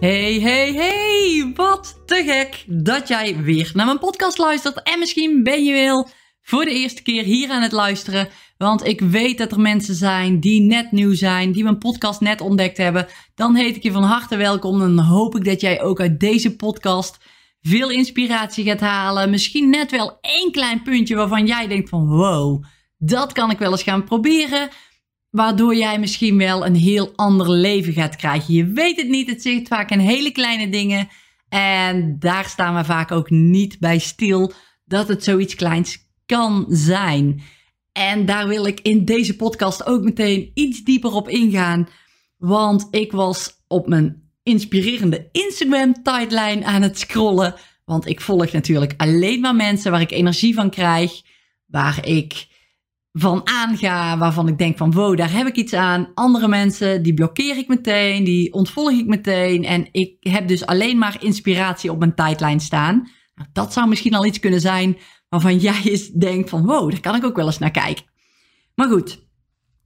Hey, hey, hey! Wat te gek dat jij weer naar mijn podcast luistert. En misschien ben je wel voor de eerste keer hier aan het luisteren. Want ik weet dat er mensen zijn die net nieuw zijn, die mijn podcast net ontdekt hebben. Dan heet ik je van harte welkom. En hoop ik dat jij ook uit deze podcast veel inspiratie gaat halen. Misschien net wel één klein puntje waarvan jij denkt van wow, dat kan ik wel eens gaan proberen. Waardoor jij misschien wel een heel ander leven gaat krijgen. Je weet het niet, het zit vaak in hele kleine dingen. En daar staan we vaak ook niet bij stil dat het zoiets kleins kan zijn. En daar wil ik in deze podcast ook meteen iets dieper op ingaan. Want ik was op mijn inspirerende Instagram-tijdlijn aan het scrollen. Want ik volg natuurlijk alleen maar mensen waar ik energie van krijg. Waar ik van aanga, waarvan ik denk van wow, daar heb ik iets aan. Andere mensen, die blokkeer ik meteen, die ontvolg ik meteen. En ik heb dus alleen maar inspiratie op mijn tijdlijn staan. Nou, dat zou misschien al iets kunnen zijn waarvan jij eens denkt van wow, daar kan ik ook wel eens naar kijken. Maar goed,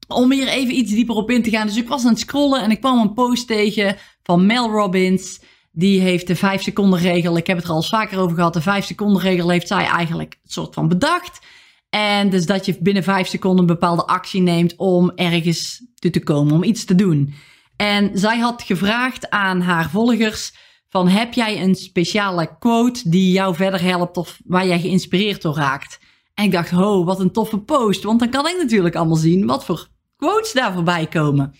om hier even iets dieper op in te gaan. Dus ik was aan het scrollen en ik kwam een post tegen van Mel Robbins. Die heeft de 5 seconden regel. Ik heb het er al vaker over gehad. De 5 seconden regel heeft zij eigenlijk een soort van bedacht. En dus dat je binnen 5 seconden een bepaalde actie neemt om ergens te komen, om iets te doen. En zij had gevraagd aan haar volgers van heb jij een speciale quote die jou verder helpt of waar jij geïnspireerd door raakt? En ik dacht, ho, wat een toffe post, want dan kan ik natuurlijk allemaal zien wat voor quotes daar voorbij komen.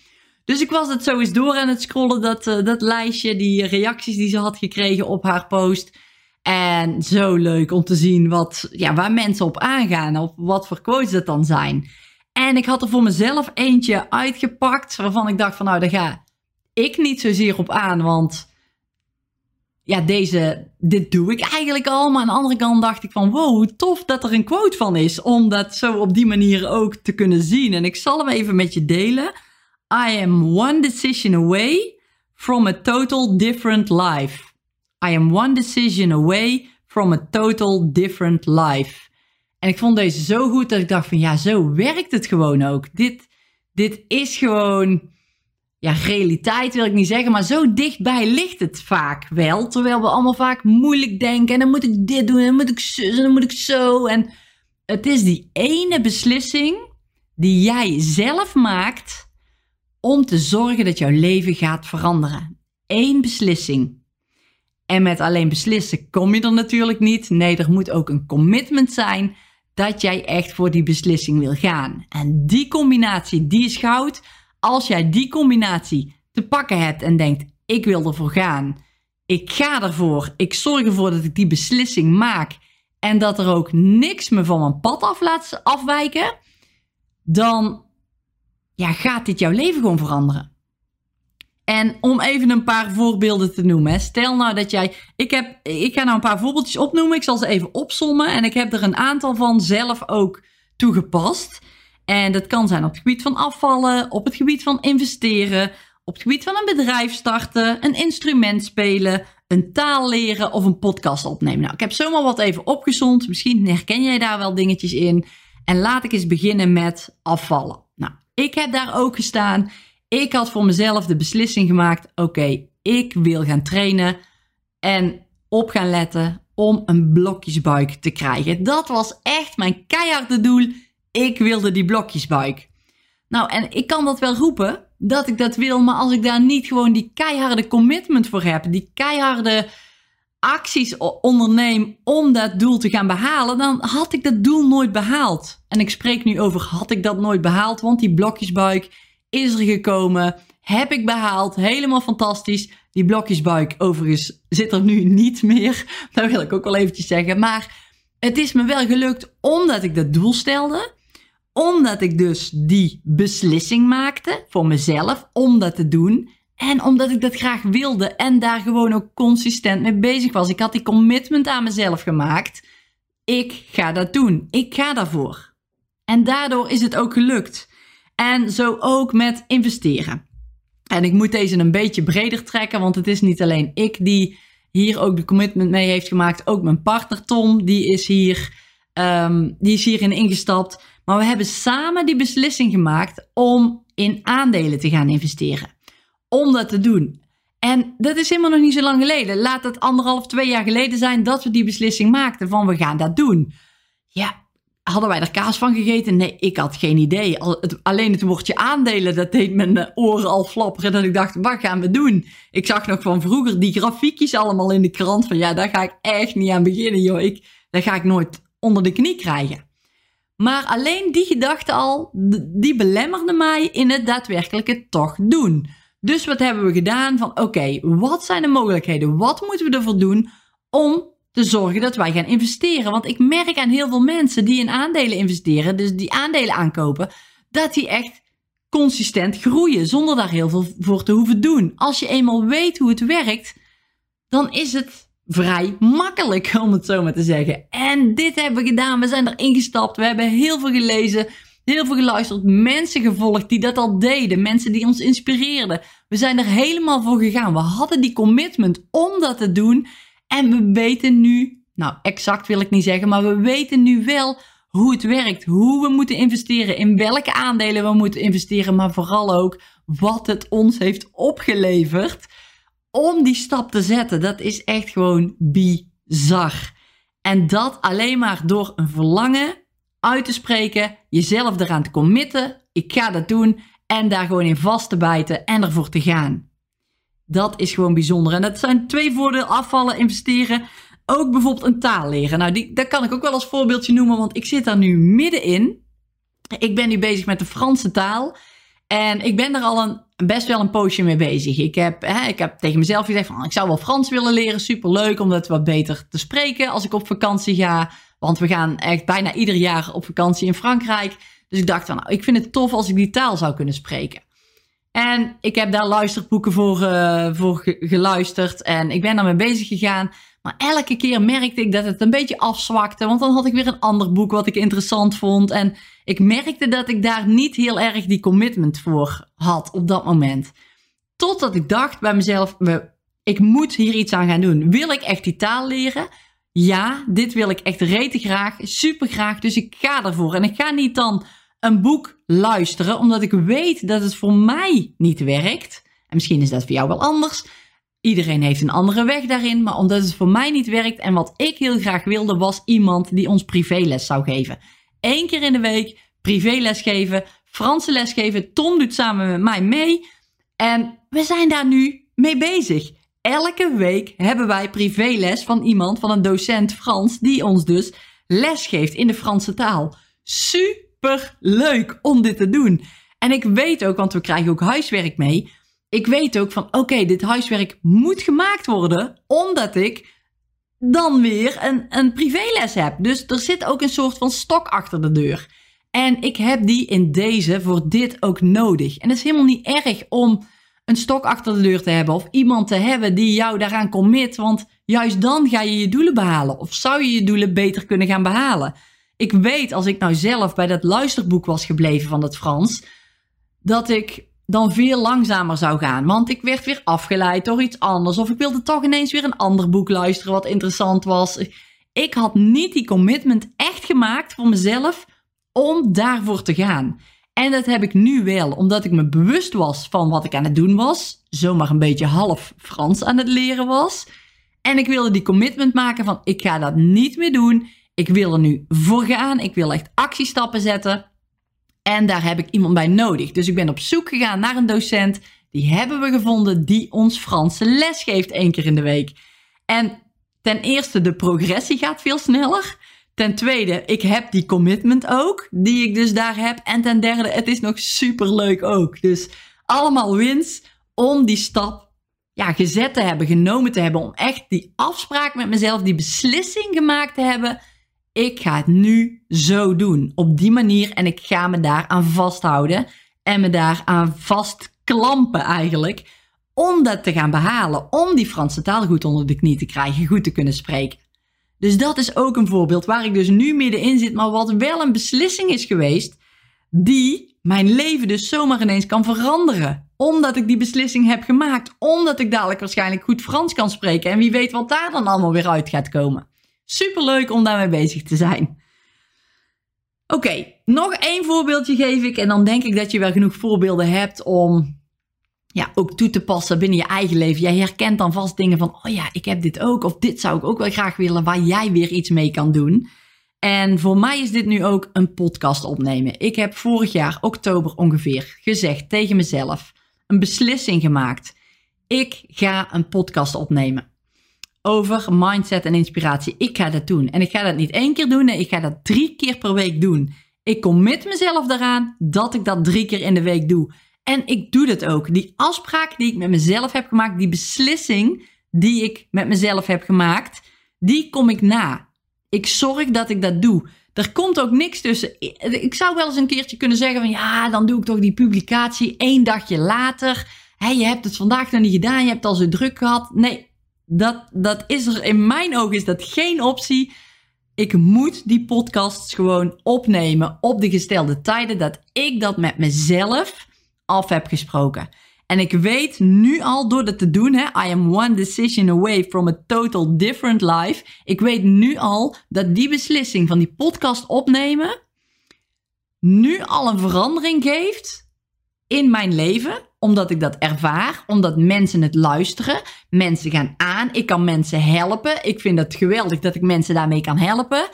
Dus ik was het zo eens door aan het scrollen, dat, uh, dat lijstje, die reacties die ze had gekregen op haar post. En zo leuk om te zien wat, ja, waar mensen op aangaan, op wat voor quotes dat dan zijn. En ik had er voor mezelf eentje uitgepakt waarvan ik dacht van nou, daar ga ik niet zozeer op aan, want ja, deze, dit doe ik eigenlijk al. Maar aan de andere kant dacht ik van wow, hoe tof dat er een quote van is. Om dat zo op die manier ook te kunnen zien. En ik zal hem even met je delen. I am one decision away from a total different life. I am one decision away from a total different life. En ik vond deze zo goed dat ik dacht van ja, zo werkt het gewoon ook. Dit, dit is gewoon, ja, realiteit wil ik niet zeggen, maar zo dichtbij ligt het vaak wel. Terwijl we allemaal vaak moeilijk denken en dan moet ik dit doen en dan moet ik zo en dan moet ik zo. En het is die ene beslissing die jij zelf maakt om te zorgen dat jouw leven gaat veranderen. Eén beslissing. En met alleen beslissen kom je er natuurlijk niet. Nee, er moet ook een commitment zijn dat jij echt voor die beslissing wil gaan. En die combinatie, die is goud. Als jij die combinatie te pakken hebt en denkt, ik wil ervoor gaan. Ik ga ervoor. Ik zorg ervoor dat ik die beslissing maak. En dat er ook niks me van mijn pad af laat afwijken. Dan ja, gaat dit jouw leven gewoon veranderen. En om even een paar voorbeelden te noemen. Stel nou dat jij. Ik, heb, ik ga nou een paar voorbeeldjes opnoemen. Ik zal ze even opsommen. En ik heb er een aantal van zelf ook toegepast. En dat kan zijn op het gebied van afvallen, op het gebied van investeren, op het gebied van een bedrijf starten, een instrument spelen, een taal leren of een podcast opnemen. Nou, ik heb zomaar wat even opgezond. Misschien herken jij daar wel dingetjes in. En laat ik eens beginnen met afvallen. Nou, ik heb daar ook gestaan. Ik had voor mezelf de beslissing gemaakt: oké, ik wil gaan trainen en op gaan letten om een blokjesbuik te krijgen. Dat was echt mijn keiharde doel. Ik wilde die blokjesbuik. Nou, en ik kan dat wel roepen dat ik dat wil, maar als ik daar niet gewoon die keiharde commitment voor heb, die keiharde acties onderneem om dat doel te gaan behalen, dan had ik dat doel nooit behaald. En ik spreek nu over had ik dat nooit behaald, want die blokjesbuik is er gekomen. Heb ik behaald. Helemaal fantastisch. Die blokjesbuik overigens zit er nu niet meer. Dat wil ik ook wel eventjes zeggen. Maar het is me wel gelukt omdat ik dat doel stelde. Omdat ik dus die beslissing maakte voor mezelf om dat te doen. En omdat ik dat graag wilde en daar gewoon ook consistent mee bezig was. Ik had die commitment aan mezelf gemaakt. ik ga dat doen. Ik ga daarvoor. En daardoor is het ook gelukt. En zo ook met investeren. En ik moet deze een beetje breder trekken, want het is niet alleen ik die hier ook de commitment mee heeft gemaakt. Ook mijn partner Tom, die is hier, um, die is hierin ingestapt. Maar we hebben samen die beslissing gemaakt om in aandelen te gaan investeren. Om dat te doen. En dat is helemaal nog niet zo lang geleden. Laat het anderhalf, twee jaar geleden zijn dat we die beslissing maakten van we gaan dat doen. Ja, hadden wij er kaas van gegeten? Nee, ik had geen idee. Alleen het woordje aandelen, dat deed mijn eh, oren al flapperen. Dat ik dacht, wat gaan we doen? Ik zag nog van vroeger die grafiekjes allemaal in de krant. Van ja, daar ga ik echt niet aan beginnen, joh. Ik, dat ga ik nooit onder de knie krijgen. Maar alleen die gedachte al, die belemmerde mij in het daadwerkelijke toch doen. Dus wat hebben we gedaan? Van oké, wat zijn de mogelijkheden? Wat moeten we ervoor doen om te zorgen dat wij gaan investeren? Want ik merk aan heel veel mensen die in aandelen investeren, dus die aandelen aankopen, dat die echt consistent groeien zonder daar heel veel voor te hoeven doen. Als je eenmaal weet hoe het werkt, dan is het vrij makkelijk, om het zo maar te zeggen. En dit hebben we gedaan. We zijn er ingestapt. We hebben heel veel gelezen heel veel geluisterd, mensen gevolgd die dat al deden, mensen die ons inspireerden. We zijn er helemaal voor gegaan. We hadden die commitment om dat te doen en we weten nu, nou exact wil ik niet zeggen, maar we weten nu wel hoe het werkt, hoe we moeten investeren, in welke aandelen we moeten investeren, maar vooral ook wat het ons heeft opgeleverd om die stap te zetten. Dat is echt gewoon bizar. En dat alleen maar door een verlangen uit te spreken, jezelf eraan te committen. Ik ga dat doen en daar gewoon in vast te bijten en ervoor te gaan. Dat is gewoon bijzonder. En dat zijn twee voordelen: afvallen, investeren. Ook bijvoorbeeld een taal leren. Nou, die, dat kan ik ook wel als voorbeeldje noemen, want ik zit daar nu middenin. Ik ben nu bezig met de Franse taal. En ik ben er al een, best wel een poosje mee bezig. Ik heb, hè, ik heb tegen mezelf gezegd van, ik zou wel Frans willen leren. Superleuk om dat wat beter te spreken als ik op vakantie ga. Want we gaan echt bijna ieder jaar op vakantie in Frankrijk. Dus ik dacht van, nou, ik vind het tof als ik die taal zou kunnen spreken. En ik heb daar luisterboeken voor, uh, voor geluisterd en ik ben daarmee bezig gegaan. Maar elke keer merkte ik dat het een beetje afzwakte, want dan had ik weer een ander boek wat ik interessant vond. En ik merkte dat ik daar niet heel erg die commitment voor had op dat moment. Totdat ik dacht bij mezelf, ik moet hier iets aan gaan doen. Wil ik echt die taal leren? ja, dit wil ik echt rete graag, super graag, dus ik ga ervoor. En ik ga niet dan een boek luisteren, omdat ik weet dat het voor mij niet werkt. En misschien is dat voor jou wel anders. Iedereen heeft een andere weg daarin, maar omdat het voor mij niet werkt en wat ik heel graag wilde, was iemand die ons privéles zou geven. Eén keer in de week privéles geven, Franse les geven. Tom doet samen met mij mee en we zijn daar nu mee bezig elke week hebben wij privéles van iemand, van een docent Frans, die ons dus les geeft in de Franse taal. Super leuk om dit te doen. En ik weet ook, want we krijgen ook huiswerk mee. Ik weet ook van, oké, dit huiswerk moet gemaakt worden, omdat ik dan weer een, een privéles heb. Dus er zit ook een soort van stok achter de deur. En ik heb die in deze voor dit ook nodig. En het is helemaal niet erg om een stok achter de deur te hebben of iemand te hebben die jou daaraan commit, want juist dan ga je je doelen behalen of zou je je doelen beter kunnen gaan behalen. Ik weet als ik nou zelf bij dat luisterboek was gebleven van het Frans, dat ik dan veel langzamer zou gaan, want ik werd weer afgeleid door iets anders of ik wilde toch ineens weer een ander boek luisteren wat interessant was. Ik had niet die commitment echt gemaakt voor mezelf om daarvoor te gaan. En dat heb ik nu wel, omdat ik me bewust was van wat ik aan het doen was. Zomaar een beetje half Frans aan het leren was. En ik wilde die commitment maken van ik ga dat niet meer doen. Ik wil er nu voor gaan. Ik wil echt actiestappen zetten. En daar heb ik iemand bij nodig. Dus ik ben op zoek gegaan naar een docent. Die hebben we gevonden die ons Franse les geeft één keer in de week. En ten eerste, de progressie gaat veel sneller. Ten tweede, ik heb die commitment ook, die ik dus daar heb. En ten derde, het is nog super leuk ook. Dus allemaal wins om die stap ja, gezet te hebben, genomen te hebben. Om echt die afspraak met mezelf, die beslissing gemaakt te hebben. Ik ga het nu zo doen. Op die manier. En ik ga me daar aan vasthouden. En me daar aan vastklampen eigenlijk. Om dat te gaan behalen. Om die Franse taal goed onder de knie te krijgen. Goed te kunnen spreken. Dus dat is ook een voorbeeld waar ik dus nu middenin zit, maar wat wel een beslissing is geweest, die mijn leven dus zomaar ineens kan veranderen. Omdat ik die beslissing heb gemaakt, omdat ik dadelijk waarschijnlijk goed Frans kan spreken en wie weet wat daar dan allemaal weer uit gaat komen. Superleuk om daarmee bezig te zijn. Oké, nog één voorbeeldje geef ik en dan denk ik dat je wel genoeg voorbeelden hebt om ja, ook toe te passen binnen je eigen leven. Jij herkent dan vast dingen van, oh ja, ik heb dit ook, of dit zou ik ook wel graag willen, waar jij weer iets mee kan doen. En voor mij is dit nu ook een podcast opnemen. Ik heb vorig jaar, oktober ongeveer, gezegd tegen mezelf, een beslissing gemaakt. Ik ga een podcast opnemen over mindset en inspiratie. Ik ga dat doen. En ik ga dat niet één keer doen, nee, ik ga dat drie keer per week doen. Ik commit mezelf daaraan dat ik dat drie keer in de week doe. En ik doe dat ook. Die afspraak die ik met mezelf heb gemaakt, die beslissing die ik met mezelf heb gemaakt, die kom ik na. Ik zorg dat ik dat doe. Er komt ook niks tussen. Ik zou wel eens een keertje kunnen zeggen van ja, dan doe ik toch die publicatie één dagje later. Hé, je hebt het vandaag nog niet gedaan, je hebt al zo druk gehad. Nee, dat, dat is er, in mijn ogen is dat geen optie. Ik moet die podcasts gewoon opnemen op de gestelde tijden dat ik dat met mezelf af heb gesproken. En ik weet nu al door dat te doen, hè, I am one decision away from a total different life. Ik weet nu al dat die beslissing van die podcast opnemen nu al een verandering geeft in mijn leven. Omdat ik dat ervaar, omdat mensen het luisteren, mensen gaan aan, ik kan mensen helpen. Ik vind het geweldig dat ik mensen daarmee kan helpen.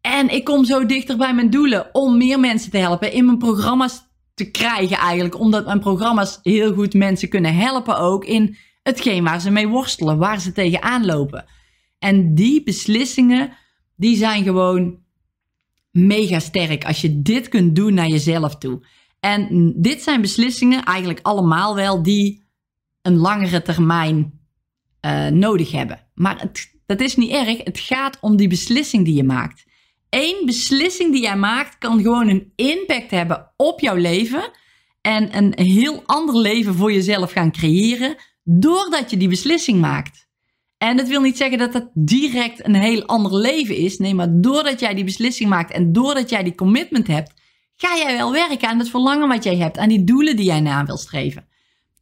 En ik kom zo dichter bij mijn doelen om meer mensen te helpen in mijn programma's te krijgen eigenlijk. Omdat mijn programma's heel goed mensen kunnen helpen ook in hetgeen waar ze mee worstelen, waar ze tegenaan lopen. En die beslissingen, die zijn gewoon mega sterk als je dit kunt doen naar jezelf toe. En dit zijn beslissingen, eigenlijk allemaal wel, die een langere termijn uh, nodig hebben. Maar het, dat is niet erg. Het gaat om die beslissing die je maakt. Eén beslissing die jij maakt kan gewoon een impact hebben op jouw leven. En een heel ander leven voor jezelf gaan creëren. Doordat je die beslissing maakt. En dat wil niet zeggen dat het direct een heel ander leven is. Nee, maar doordat jij die beslissing maakt en doordat jij die commitment hebt, ga jij wel werken aan het verlangen wat jij hebt, aan die doelen die jij na wil streven.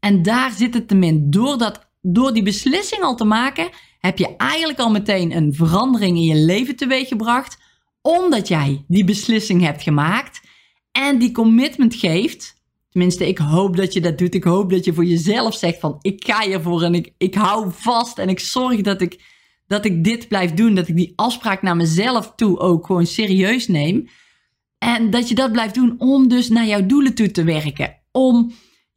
En daar zit het te min. Doordat, door die beslissing al te maken, heb je eigenlijk al meteen een verandering in je leven teweeggebracht omdat jij die beslissing hebt gemaakt en die commitment geeft. Tenminste, ik hoop dat je dat doet. Ik hoop dat je voor jezelf zegt van ik ga hiervoor en ik, ik hou vast en ik zorg dat ik, dat ik dit blijf doen. Dat ik die afspraak naar mezelf toe ook gewoon serieus neem. En dat je dat blijft doen om dus naar jouw doelen toe te werken. Om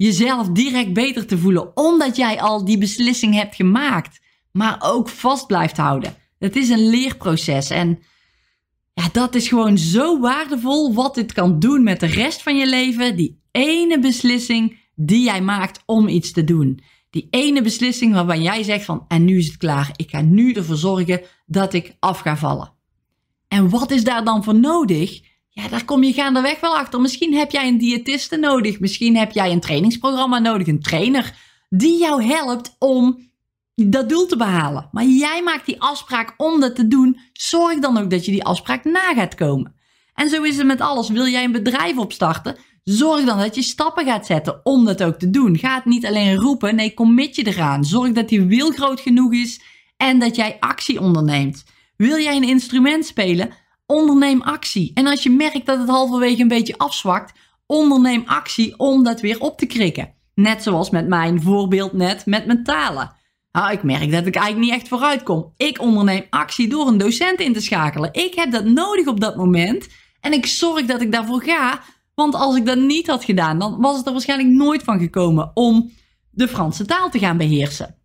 jezelf direct beter te voelen. Omdat jij al die beslissing hebt gemaakt. Maar ook vast blijft houden. Het is een leerproces. En ja, dat is gewoon zo waardevol wat dit kan doen met de rest van je leven. Die ene beslissing die jij maakt om iets te doen. Die ene beslissing waarvan jij zegt van en nu is het klaar. Ik ga nu ervoor zorgen dat ik af ga vallen. En wat is daar dan voor nodig? Daar kom je gaandeweg wel achter. Misschien heb jij een diëtiste nodig. Misschien heb jij een trainingsprogramma nodig. Een trainer die jou helpt om dat doel te behalen. Maar jij maakt die afspraak om dat te doen. Zorg dan ook dat je die afspraak na gaat komen. En zo is het met alles. Wil jij een bedrijf opstarten? Zorg dan dat je stappen gaat zetten om dat ook te doen. Ga het niet alleen roepen, nee, commit je eraan. Zorg dat die wil groot genoeg is en dat jij actie onderneemt. Wil jij een instrument spelen? Onderneem actie. En als je merkt dat het halverwege een beetje afzwakt, onderneem actie om dat weer op te krikken. Net zoals met mijn voorbeeld net met mijn talen. Nou, ik merk dat ik eigenlijk niet echt vooruit kom. Ik onderneem actie door een docent in te schakelen. Ik heb dat nodig op dat moment. En ik zorg dat ik daarvoor ga. Want als ik dat niet had gedaan, dan was het er waarschijnlijk nooit van gekomen om de Franse taal te gaan beheersen.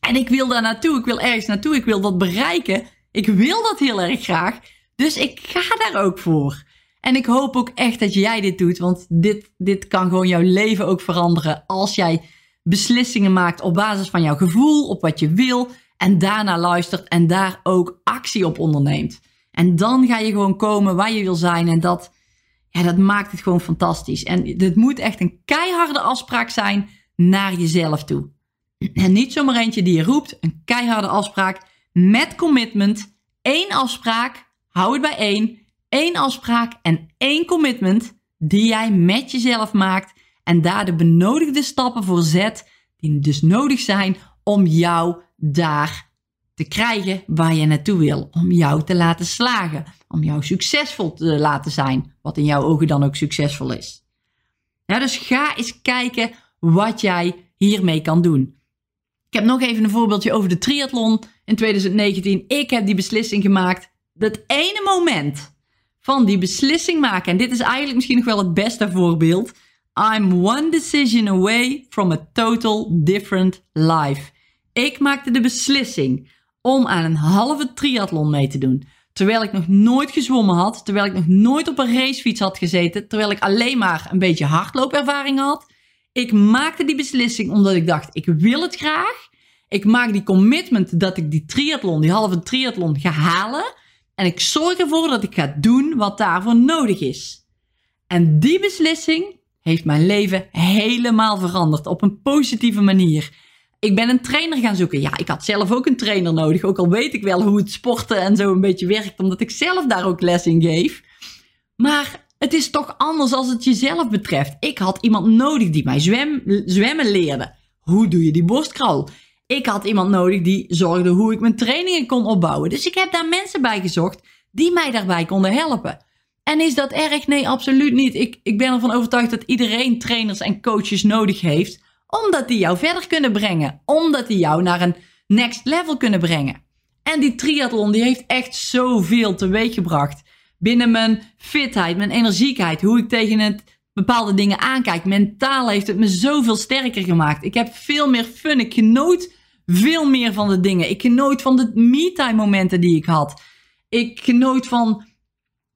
En ik wil daar naartoe. Ik wil ergens naartoe. Ik wil dat bereiken. Ik wil dat heel erg graag. Dus ik ga daar ook voor. En ik hoop ook echt dat jij dit doet. Want dit, dit kan gewoon jouw leven ook veranderen. Als jij beslissingen maakt op basis van jouw gevoel, op wat je wil. En daarna luistert en daar ook actie op onderneemt. En dan ga je gewoon komen waar je wil zijn. En dat, ja, dat maakt het gewoon fantastisch. En het moet echt een keiharde afspraak zijn naar jezelf toe. En niet zomaar eentje die je roept. Een keiharde afspraak met commitment. één afspraak, hou het bij één, één afspraak en één commitment die jij met jezelf maakt en daar de benodigde stappen voor zet die dus nodig zijn om jou daar te krijgen waar je naartoe wil. Om jou te laten slagen. Om jou succesvol te laten zijn. Wat in jouw ogen dan ook succesvol is. Ja, dus ga eens kijken wat jij hiermee kan doen. Ik heb nog even een voorbeeldje over de triathlon in 2019. Ik heb die beslissing gemaakt. Dat ene moment van die beslissing maken. En dit is eigenlijk misschien nog wel het beste voorbeeld. I'm one decision away from a total different life. Ik maakte de beslissing om aan een halve triathlon mee te doen. Terwijl ik nog nooit gezwommen had, terwijl ik nog nooit op een racefiets had gezeten, terwijl ik alleen maar een beetje hardloopervaring had. Ik maakte die beslissing omdat ik dacht, ik wil het graag. Ik maak die commitment dat ik die triathlon, die halve triathlon ga halen. En ik zorg ervoor dat ik ga doen wat daarvoor nodig is. En die beslissing heeft mijn leven helemaal veranderd op een positieve manier. Ik ben een trainer gaan zoeken. Ja, ik had zelf ook een trainer nodig. Ook al weet ik wel hoe het sporten en zo een beetje werkt, omdat ik zelf daar ook les in geef. Maar het is toch anders als het jezelf betreft. Ik had iemand nodig die mij zwem, zwemmen leerde. Hoe doe je die borstkraal? Ik had iemand nodig die zorgde hoe ik mijn trainingen kon opbouwen. Dus ik heb daar mensen bij gezocht die mij daarbij konden helpen. En is dat erg? Nee, absoluut niet. Ik, ik ben ervan overtuigd dat iedereen trainers en coaches nodig heeft, omdat die jou verder kunnen brengen. Omdat die jou naar een next level kunnen brengen. En die triathlon die heeft echt zoveel teweeg gebracht. Binnen mijn fitheid, mijn energiekheid, hoe ik tegen bepaalde dingen aankijk. Mentaal heeft het me zoveel sterker gemaakt. Ik heb veel meer fun. Ik genoot veel meer van de dingen. Ik genoot van de me-time momenten die ik had. Ik genoot van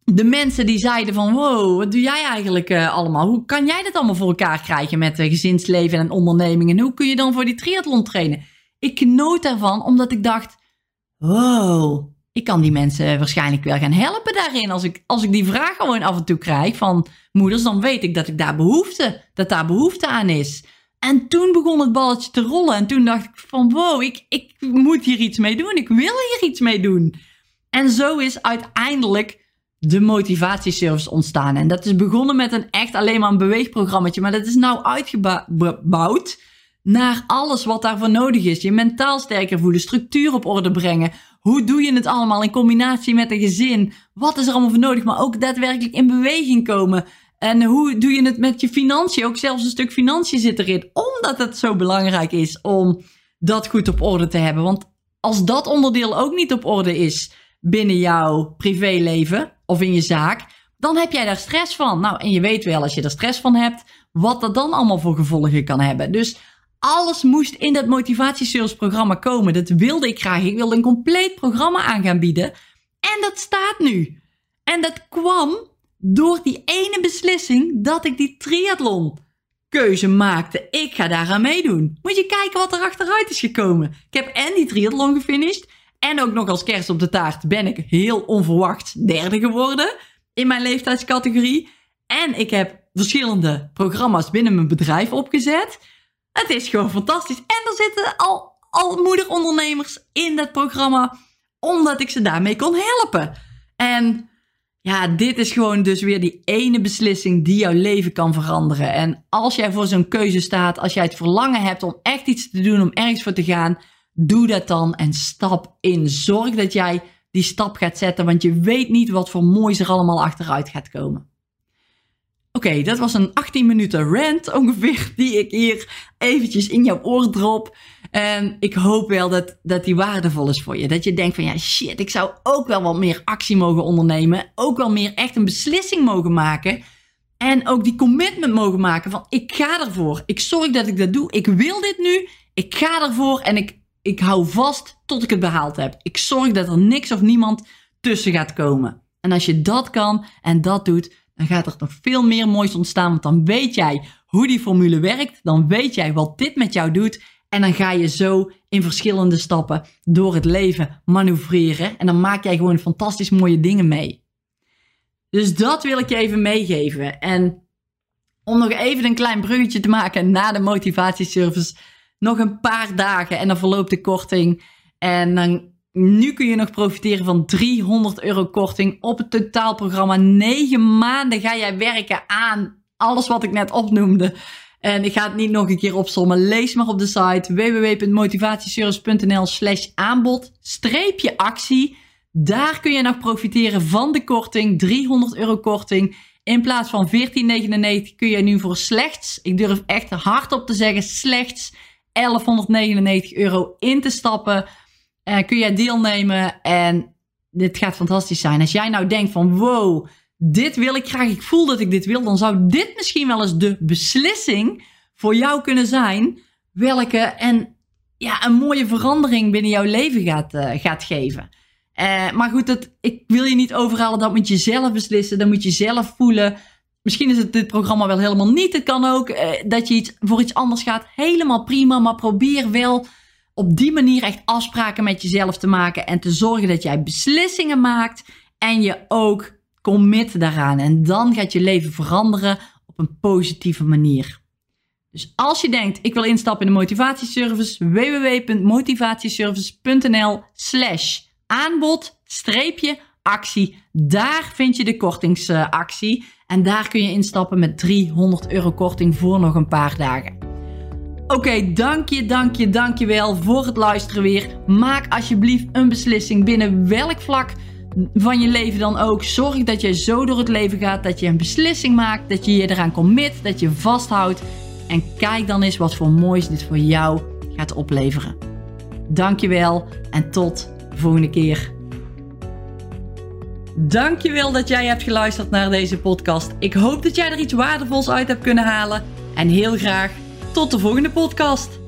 de mensen die zeiden van wow, wat doe jij eigenlijk uh, allemaal? Hoe kan jij dit allemaal voor elkaar krijgen met uh, gezinsleven en onderneming? En hoe kun je dan voor die triathlon trainen? Ik genoot daarvan omdat ik dacht, wow, ik kan die mensen waarschijnlijk wel gaan helpen daarin. Als ik, als ik die vraag gewoon af en toe krijg van moeders, dan weet ik dat ik daar behoefte, dat daar behoefte aan is. En toen begon het balletje te rollen en toen dacht ik van wow, ik, ik moet hier iets mee doen. Ik wil hier iets mee doen. En zo is uiteindelijk de motivatieservice ontstaan. En dat is begonnen met een echt alleen maar een beweegprogrammaatje. Maar dat is nou uitgebouwd naar alles wat daarvoor nodig is. Je mentaal sterker voelen, structuur op orde brengen. Hoe doe je het allemaal in combinatie met een gezin? Wat is er allemaal voor nodig? Maar ook daadwerkelijk in beweging komen. En hoe doe je het met je financiën? Ook zelfs een stuk financiën zit erin. Omdat het zo belangrijk is om dat goed op orde te hebben. Want als dat onderdeel ook niet op orde is binnen jouw privéleven, of in je zaak, dan heb jij daar stress van. Nou, en je weet wel als je er stress van hebt, wat dat dan allemaal voor gevolgen kan hebben. Dus alles moest in dat motivatiesalesprogramma komen. Dat wilde ik graag. Ik wilde een compleet programma aan gaan bieden. En dat staat nu. En dat kwam door die ene beslissing dat ik die triathlon keuze maakte. Ik ga daaraan meedoen. Moet je kijken wat er achteruit is gekomen. Ik heb en die triathlon gefinished. En ook nog als kerst op de taart ben ik heel onverwacht derde geworden in mijn leeftijdscategorie. En ik heb verschillende programma's binnen mijn bedrijf opgezet. Het is gewoon fantastisch. En er zitten al, al moederondernemers in dat programma, omdat ik ze daarmee kon helpen. En ja, dit is gewoon dus weer die ene beslissing die jouw leven kan veranderen. En als jij voor zo'n keuze staat, als jij het verlangen hebt om echt iets te doen, om ergens voor te gaan, Doe dat dan en stap in. Zorg dat jij die stap gaat zetten, want je weet niet wat voor moois er allemaal achteruit gaat komen. Oké, dat was een 18 minuten rant ongeveer, die ik hier eventjes in jouw oor drop. En ik hoop wel dat, dat die waardevol is voor je. Dat je denkt van ja, shit, ik zou ook wel wat meer actie mogen ondernemen. Ook wel meer echt een beslissing mogen maken. En ook die commitment mogen maken van ik ga ervoor. Ik zorg dat ik dat doe. Ik wil dit nu. Ik ga ervoor en ik ik hou vast tot ik het behaald heb. Ik zorg dat er niks of niemand tussen gaat komen. En als je dat kan en dat doet, dan gaat er nog veel meer moois ontstaan. Want dan weet jij hoe die formule werkt. Dan weet jij wat dit met jou doet. En dan ga je zo in verschillende stappen door het leven manoeuvreren. En dan maak jij gewoon fantastisch mooie dingen mee. Dus dat wil ik je even meegeven. En om nog even een klein bruggetje te maken na de motivatieservice nog een paar dagen en dan verloopt de korting. En dan nu kun je nog profiteren van 300 euro korting op het totaalprogramma. 9 maanden ga jij werken aan alles wat ik net opnoemde. En ik ga het niet nog een keer opzommen. Lees maar op de site www.motivatieservice.nl slash aanbod streepje actie. Daar kun je nog profiteren van de korting. 300 euro korting. In plaats van 14,99 kun je nu voor slechts, ik durf echt hardop te zeggen, slechts 1199 euro in te stappen. Uh, kun jij deelnemen en dit gaat fantastisch zijn. Als jij nou denkt van wow, dit wil ik graag, ik voel dat ik dit wil, dan zou dit misschien wel eens de beslissing voor jou kunnen zijn. Welke en ja, een mooie verandering binnen jouw leven gaat, uh, gaat geven. Uh, maar goed, dat, ik wil je niet overhalen. Dat moet je zelf beslissen. Dat moet je zelf voelen. Misschien is het dit programma wel helemaal niet. Het kan ook uh, dat je iets, voor iets anders gaat. Helemaal prima. Maar probeer wel op die manier echt afspraken met jezelf te maken. En te zorgen dat jij beslissingen maakt. En je ook commit daaraan. En dan gaat je leven veranderen op een positieve manier. Dus als je denkt, ik wil instappen in de motivatieservice, www.motivatieservice.nl slash aanbod, actie. Daar vind je de kortingsactie. En daar kun je instappen met 300 euro korting voor nog een paar dagen. Oké, dank je, dank je, dank je wel voor het luisteren weer. Maak alsjeblieft een beslissing binnen welk vlak van je leven dan ook. Zorg dat je zo door het leven gaat, dat je een beslissing maakt, dat je je eraan commit, dat je vasthoudt. En kijk dan eens wat voor moois dit voor jou gaat opleveren. Dankjewel en tot de volgende keer. Dankjewel dat jij hebt geluisterd naar deze podcast. Ik hoop dat jij er iets waardevols uit hebt kunnen halen. En heel graag tot de volgende podcast.